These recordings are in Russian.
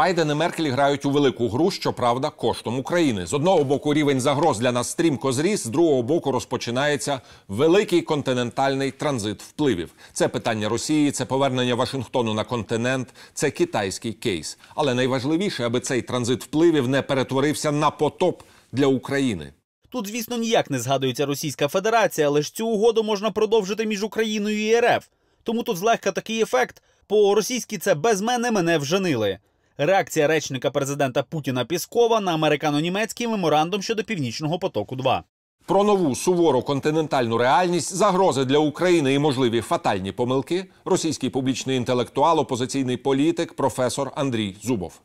Байден і Меркель грають у велику гру, щоправда, коштом України. З одного боку, рівень загроз для нас стрімко зріс, з другого боку, розпочинається великий континентальний транзит впливів. Це питання Росії, це повернення Вашингтону на континент, це китайський кейс. Але найважливіше, аби цей транзит впливів не перетворився на потоп для України. Тут, звісно, ніяк не згадується Російська Федерація, але ж цю угоду можна продовжити між Україною і РФ. Тому тут злегка такий ефект. По російськи це без мене мене вженили. Реакція речника президента Путіна Піскова на американо-німецький меморандум щодо північного потоку. 2 Про нову сувору континентальну реальність, загрози для України і можливі фатальні помилки. Російський публічний інтелектуал, опозиційний політик, професор Андрій Зубов.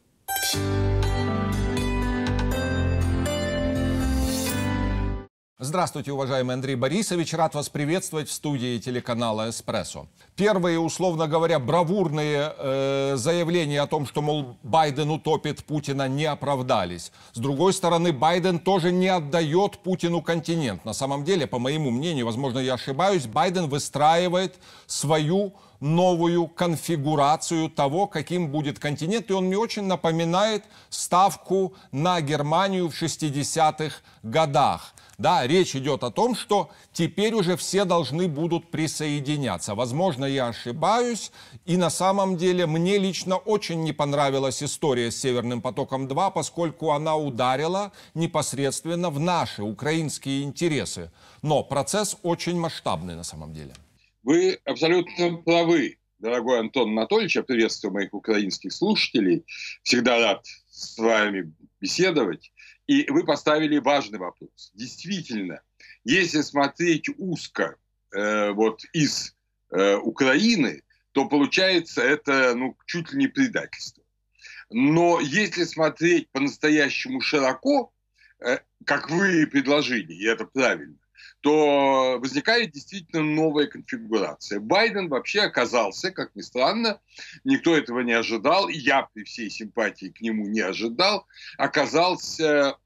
Здравствуйте, уважаемый Андрей Борисович. Рад вас приветствовать в студии телеканала «Эспрессо». Первые, условно говоря, бравурные э, заявления о том, что, мол, Байден утопит Путина, не оправдались. С другой стороны, Байден тоже не отдает Путину континент. На самом деле, по моему мнению, возможно, я ошибаюсь, Байден выстраивает свою новую конфигурацию того, каким будет континент. И он мне очень напоминает ставку на Германию в 60-х годах. Да, речь идет о том, что теперь уже все должны будут присоединяться. Возможно, я ошибаюсь, и на самом деле мне лично очень не понравилась история с Северным потоком-2, поскольку она ударила непосредственно в наши украинские интересы. Но процесс очень масштабный на самом деле. Вы абсолютно правы, дорогой Антон Анатольевич. Я приветствую моих украинских слушателей. Всегда рад с вами беседовать. И вы поставили важный вопрос. Действительно, если смотреть узко э, вот из э, Украины, то получается это ну, чуть ли не предательство. Но если смотреть по-настоящему широко, э, как вы предложили, и это правильно, то возникает действительно новая конфигурация. Байден вообще оказался, как ни странно, никто этого не ожидал, и я при всей симпатии к нему не ожидал, оказался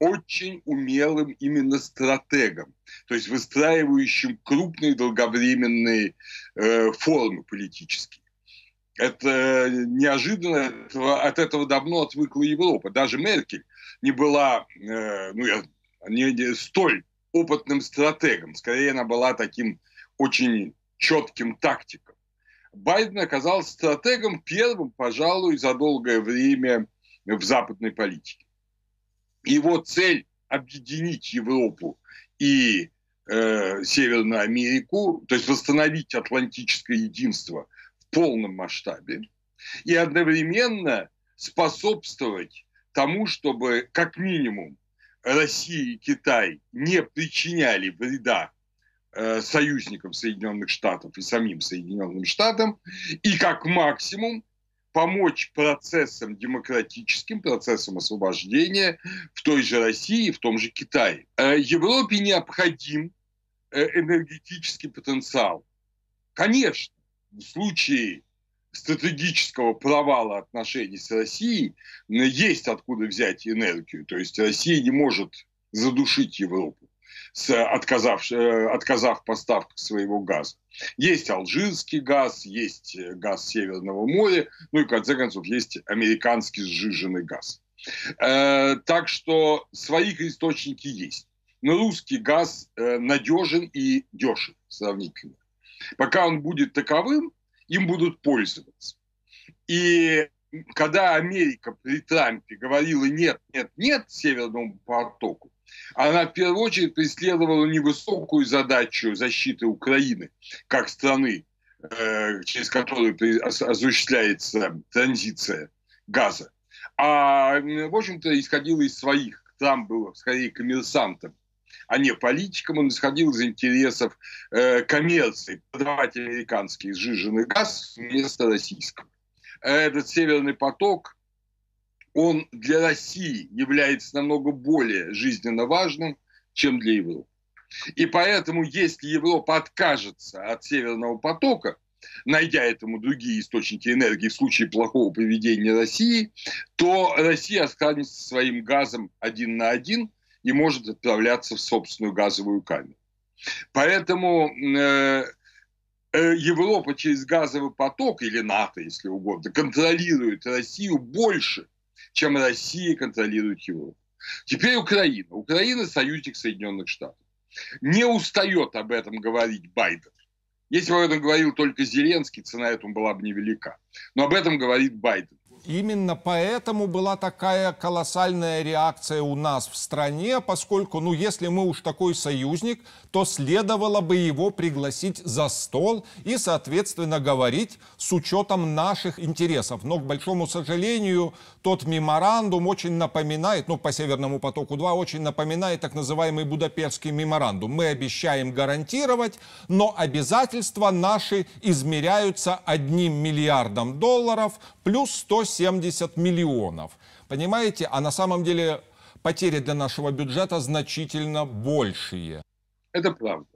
очень умелым именно стратегом, то есть выстраивающим крупные долговременные э, формы политические. Это неожиданно, от этого давно отвыкла Европа. Даже Меркель не была э, ну, не, не, столь опытным стратегом. Скорее, она была таким очень четким тактиком. Байден оказался стратегом первым, пожалуй, за долгое время в западной политике. Его цель объединить Европу и э, Северную Америку, то есть восстановить атлантическое единство в полном масштабе, и одновременно способствовать тому, чтобы как минимум Россия и Китай не причиняли вреда э, союзникам Соединенных Штатов и самим Соединенным Штатам, и как максимум помочь процессам демократическим, процессам освобождения в той же России, в том же Китае. Э, Европе необходим э, энергетический потенциал. Конечно, в случае стратегического провала отношений с Россией есть откуда взять энергию. То есть Россия не может задушить Европу, отказав, э, отказав поставках своего газа. Есть алжирский газ, есть газ Северного моря, ну и, в конце концов, есть американский сжиженный газ. Э, так что своих источники есть. Но русский газ э, надежен и дешев сравнительно. Пока он будет таковым, им будут пользоваться. И когда Америка при Трампе говорила нет, нет, нет Северному потоку, она в первую очередь преследовала невысокую задачу защиты Украины как страны, э, через которую осуществляется транзиция газа. А, в общем-то, исходила из своих. Трамп был скорее коммерсантом а не политиком. Он исходил из интересов э, коммерции, продавать американский сжиженный газ вместо российского. Этот «Северный поток», он для России является намного более жизненно важным, чем для Европы. И поэтому, если Европа откажется от Северного потока, найдя этому другие источники энергии в случае плохого поведения России, то Россия останется своим газом один на один – и может отправляться в собственную газовую камеру. Поэтому э, э, Европа через газовый поток, или НАТО, если угодно, контролирует Россию больше, чем Россия контролирует Европу. Теперь Украина. Украина союзник Соединенных Штатов. Не устает об этом говорить Байден. Если бы об этом говорил только Зеленский, цена этому была бы невелика. Но об этом говорит Байден. Именно поэтому была такая колоссальная реакция у нас в стране, поскольку, ну, если мы уж такой союзник, то следовало бы его пригласить за стол и, соответственно, говорить с учетом наших интересов. Но, к большому сожалению, тот меморандум очень напоминает, ну, по Северному потоку-2, очень напоминает так называемый Будапештский меморандум. Мы обещаем гарантировать, но обязательства наши измеряются одним миллиардом долларов плюс 170 миллионов. Понимаете? А на самом деле потери для нашего бюджета значительно большие. Это правда.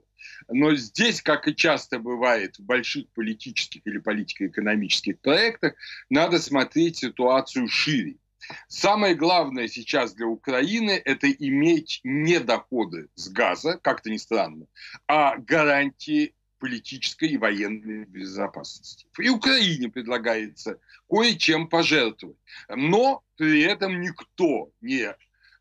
Но здесь, как и часто бывает в больших политических или политико-экономических проектах, надо смотреть ситуацию шире. Самое главное сейчас для Украины – это иметь не доходы с газа, как-то не странно, а гарантии политической и военной безопасности. И Украине предлагается кое-чем пожертвовать. Но при этом никто не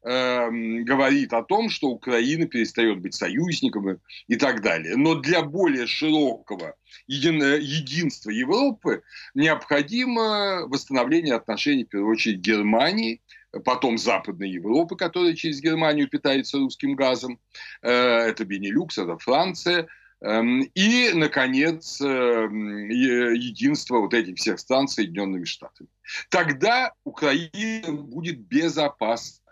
э, говорит о том, что Украина перестает быть союзником и так далее. Но для более широкого един, единства Европы необходимо восстановление отношений, в первую очередь, Германии, потом Западной Европы, которая через Германию питается русским газом. Э, это Бенилюкс, это Франция – и, наконец, эм, единство вот этих всех стран с Соединенными Штатами. Тогда Украина будет безопасна.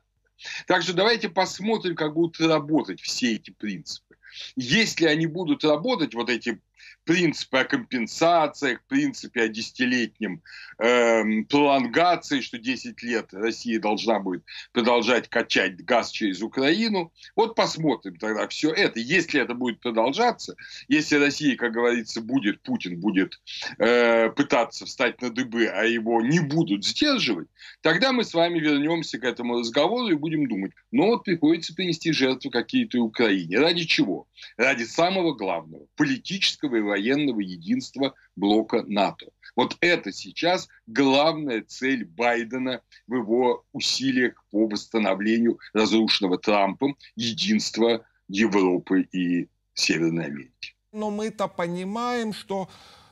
Так что давайте посмотрим, как будут работать все эти принципы. Если они будут работать, вот эти принципы о компенсациях, принципе о десятилетнем э, пролонгации, что 10 лет Россия должна будет продолжать качать газ через Украину. Вот посмотрим тогда все это. Если это будет продолжаться, если Россия, как говорится, будет, Путин будет э, пытаться встать на дыбы, а его не будут сдерживать, тогда мы с вами вернемся к этому разговору и будем думать, ну вот приходится принести жертвы какие-то Украине. Ради чего? Ради самого главного, политического и военного единства блока НАТО. Вот это сейчас главная цель Байдена в его усилиях по восстановлению разрушенного Трампом единства Европы и Северной Америки. Но мы-то понимаем, что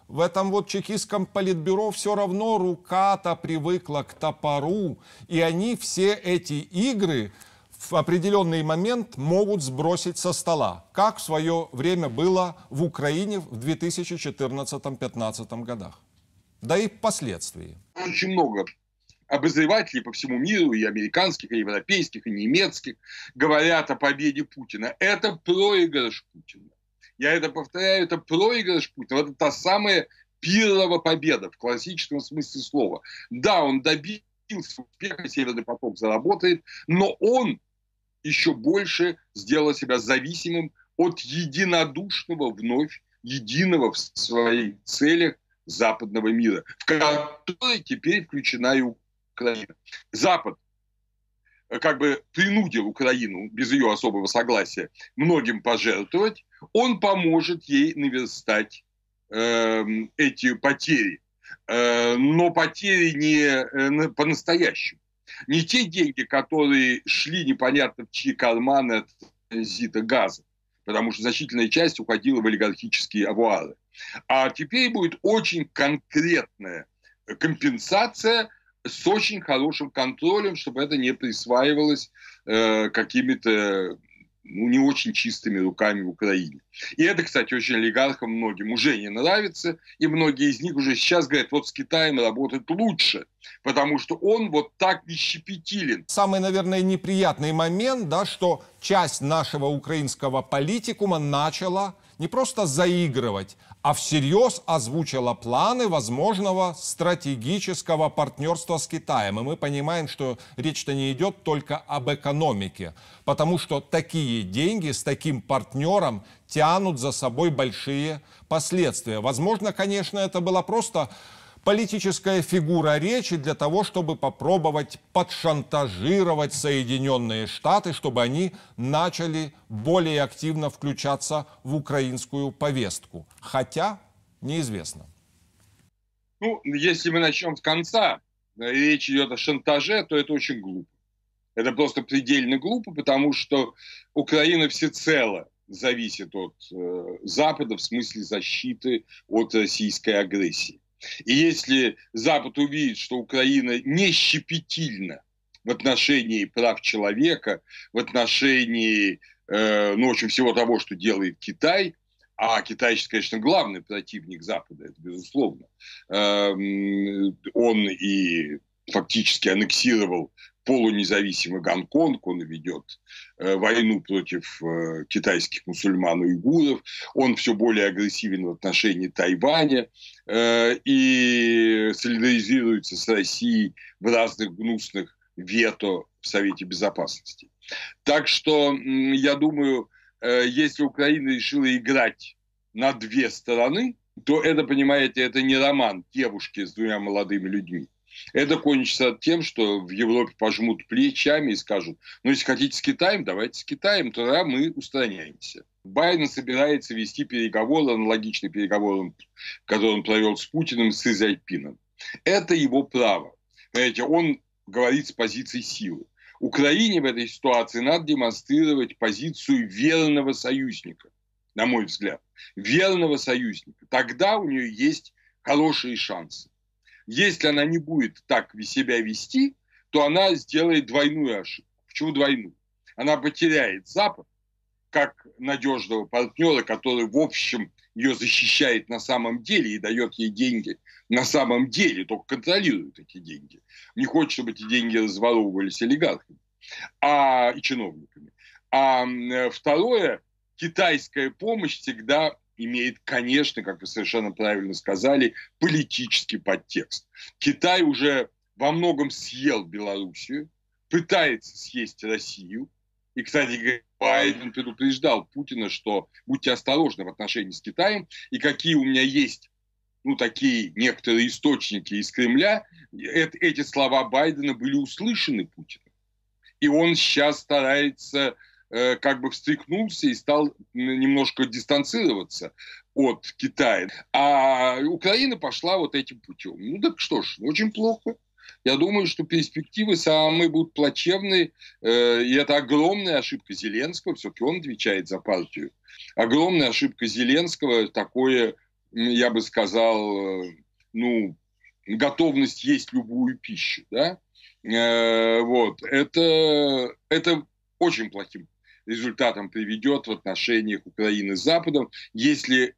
в этом вот чекистском политбюро все равно рука-то привыкла к топору, и они все эти игры в определенный момент могут сбросить со стола, как в свое время было в Украине в 2014-2015 годах. Да и впоследствии. Очень много обозревателей по всему миру, и американских, и европейских, и немецких, говорят о победе Путина. Это проигрыш Путина. Я это повторяю, это проигрыш Путина. Это та самая пирова победа в классическом смысле слова. Да, он добился успеха, Северный поток заработает, но он еще больше сделала себя зависимым от единодушного, вновь единого в своих целях западного мира, в который теперь включена и Украина. Запад э, как бы принудил Украину без ее особого согласия многим пожертвовать, он поможет ей наверстать э, эти потери. Э, но потери не э, по-настоящему не те деньги, которые шли непонятно в чьи карманы от транзита газа, потому что значительная часть уходила в олигархические авуары. А теперь будет очень конкретная компенсация с очень хорошим контролем, чтобы это не присваивалось э, какими-то ну, не очень чистыми руками в Украине. И это, кстати, очень олигархам многим уже не нравится, и многие из них уже сейчас говорят, вот с Китаем работать лучше, потому что он вот так не щепетилен. Самый, наверное, неприятный момент, да, что часть нашего украинского политикума начала не просто заигрывать, а всерьез озвучила планы возможного стратегического партнерства с Китаем. И мы понимаем, что речь-то не идет только об экономике, потому что такие деньги с таким партнером тянут за собой большие последствия. Возможно, конечно, это было просто политическая фигура речи для того, чтобы попробовать подшантажировать Соединенные Штаты, чтобы они начали более активно включаться в украинскую повестку. Хотя Неизвестно. Ну, если мы начнем с конца, э, речь идет о шантаже, то это очень глупо. Это просто предельно глупо, потому что Украина всецело зависит от э, Запада в смысле защиты от российской агрессии. И если Запад увидит, что Украина не щепетильна в отношении прав человека, в отношении, э, ну, в общем, всего того, что делает Китай, а Китай, конечно, главный противник Запада, это безусловно, э, он и фактически аннексировал полунезависимый Гонконг, он ведет э, войну против э, китайских мусульман-уйгуров, он все более агрессивен в отношении Тайваня э, и солидаризируется с Россией в разных гнусных вето в Совете Безопасности. Так что я думаю, если Украина решила играть на две стороны, то это, понимаете, это не роман девушки с двумя молодыми людьми. Это кончится тем, что в Европе пожмут плечами и скажут, ну, если хотите с Китаем, давайте с Китаем, тогда мы устраняемся. Байден собирается вести переговоры, аналогичные переговорам, которые он провел с Путиным, с Изайпином. Это его право. Понимаете, он говорит с позиции силы. Украине в этой ситуации надо демонстрировать позицию верного союзника, на мой взгляд. Верного союзника. Тогда у нее есть хорошие шансы. Если она не будет так себя вести, то она сделает двойную ошибку. Почему двойную? Она потеряет Запад как надежного партнера, который, в общем, ее защищает на самом деле и дает ей деньги на самом деле, только контролирует эти деньги. Не хочет, чтобы эти деньги разворовывались олигархами а, и чиновниками. А второе, китайская помощь всегда имеет, конечно, как вы совершенно правильно сказали, политический подтекст. Китай уже во многом съел Белоруссию, пытается съесть Россию. И, кстати, Байден предупреждал Путина, что будьте осторожны в отношении с Китаем, и какие у меня есть ну, такие некоторые источники из Кремля, это, эти слова Байдена были услышаны Путиным. И он сейчас старается Э, как бы встряхнулся и стал немножко дистанцироваться от Китая. А Украина пошла вот этим путем. Ну так что ж, очень плохо. Я думаю, что перспективы самые будут плачевные, э, и это огромная ошибка Зеленского, все-таки он отвечает за партию. Огромная ошибка Зеленского, такое, я бы сказал, э, ну, готовность есть любую пищу, да, вот, это, это очень плохим результатом приведет в отношениях Украины с Западом, если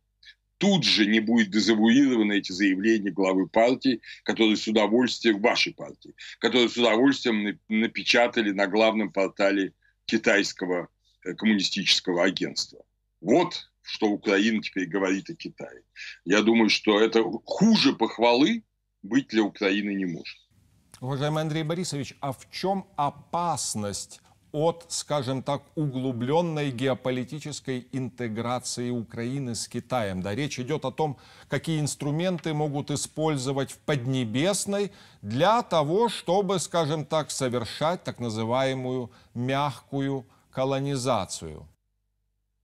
тут же не будет дезавуированы эти заявления главы партии, которые с удовольствием, вашей партии, которые с удовольствием напечатали на главном портале китайского э, коммунистического агентства. Вот что Украина теперь говорит о Китае. Я думаю, что это хуже похвалы быть для Украины не может. Уважаемый Андрей Борисович, а в чем опасность от, скажем так, углубленной геополитической интеграции Украины с Китаем. Да, речь идет о том, какие инструменты могут использовать в Поднебесной для того, чтобы, скажем так, совершать так называемую мягкую колонизацию.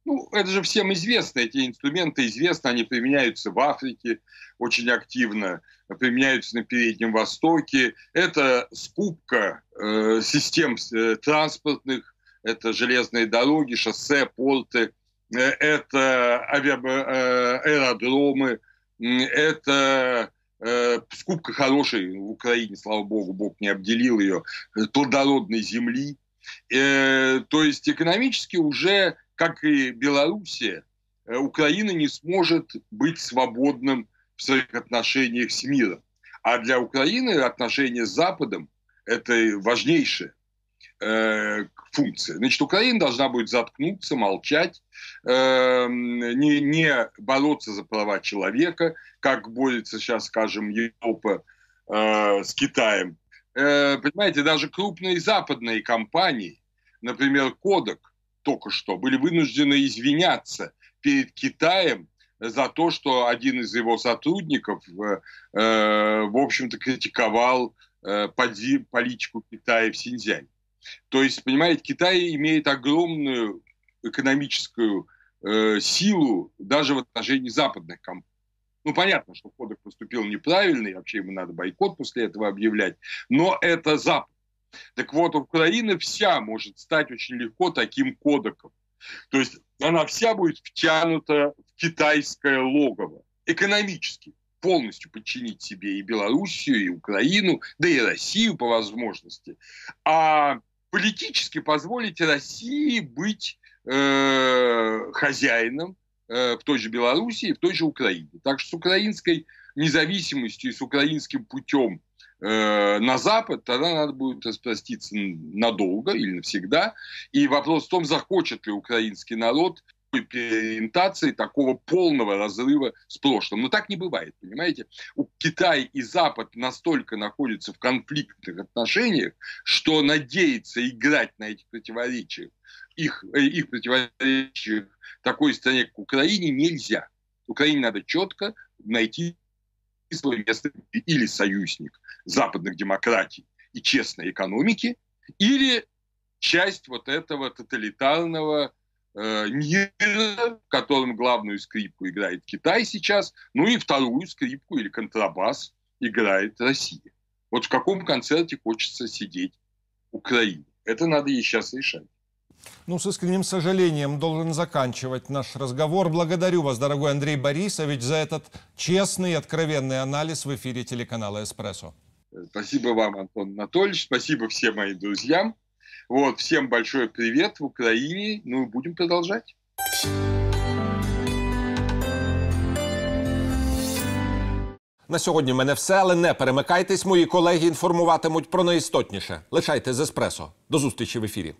Ну, это же всем известно, эти инструменты известны, они применяются в Африке очень активно, применяются на Переднем Востоке. Это скупка э, систем э, транспортных, это железные дороги, шоссе, порты, э, это авиа, э, аэродромы, это э, скупка хорошей в Украине, слава богу, Бог не обделил ее, плодородной земли. Э, то есть экономически уже как и Белоруссия, э, Украина не сможет быть свободным в своих отношениях с миром. А для Украины отношения с Западом – это важнейшая э, функция. Значит, Украина должна будет заткнуться, молчать, э, не, не бороться за права человека, как борется сейчас, скажем, Европа э, с Китаем. Э, понимаете, даже крупные западные компании, например, Кодек, только что, были вынуждены извиняться перед Китаем за то, что один из его сотрудников, э, э в общем-то, критиковал э, политику Китая в Синьцзяне. То есть, понимаете, Китай имеет огромную экономическую э, силу даже в отношении западных компаний. Ну, понятно, что Кодек поступил неправильно, и вообще ему надо бойкот после этого объявлять, но это Запад. Так вот, Украина вся может стать очень легко таким кодеком. То есть она вся будет втянута в китайское логово экономически полностью подчинить себе и Белоруссию, и Украину, да и Россию по возможности, а политически позволить России быть э, хозяином э, в той же Белоруссии, в той же Украине. Так что с украинской независимостью и с украинским путем э, на Запад, тогда надо будет распроститься надолго или навсегда. И вопрос в том, захочет ли украинский народ переориентации такого полного разрыва с прошлым. Но так не бывает, понимаете? У Китая и Запад настолько находятся в конфликтных отношениях, что надеяться играть на этих противоречиях, их, э, их противоречиях такой стране, как Украине, нельзя. Украине надо четко найти свое место или союзник западных демократий и честной экономики, или часть вот этого тоталитарного э, мира, в котором главную скрипку играет Китай сейчас, ну и вторую скрипку или контрабас играет Россия. Вот в каком концерте хочется сидеть Украине? Это надо ей сейчас решать. Ну, с искренним сожалением должен заканчивать наш разговор. Благодарю вас, дорогой Андрей Борисович, за этот честный и откровенный анализ в эфире телеканала «Эспрессо». Спасибо вам, Антон Анатольевич. Спасибо всем моим друзьям. Вот, всем большой привет в Украине. Ну, будем продолжать. На сьогодні в мене все, але не перемикайтесь. Мої колеги інформуватимуть про найістотніше. Лишайте з еспресо. До зустрічі в ефірі.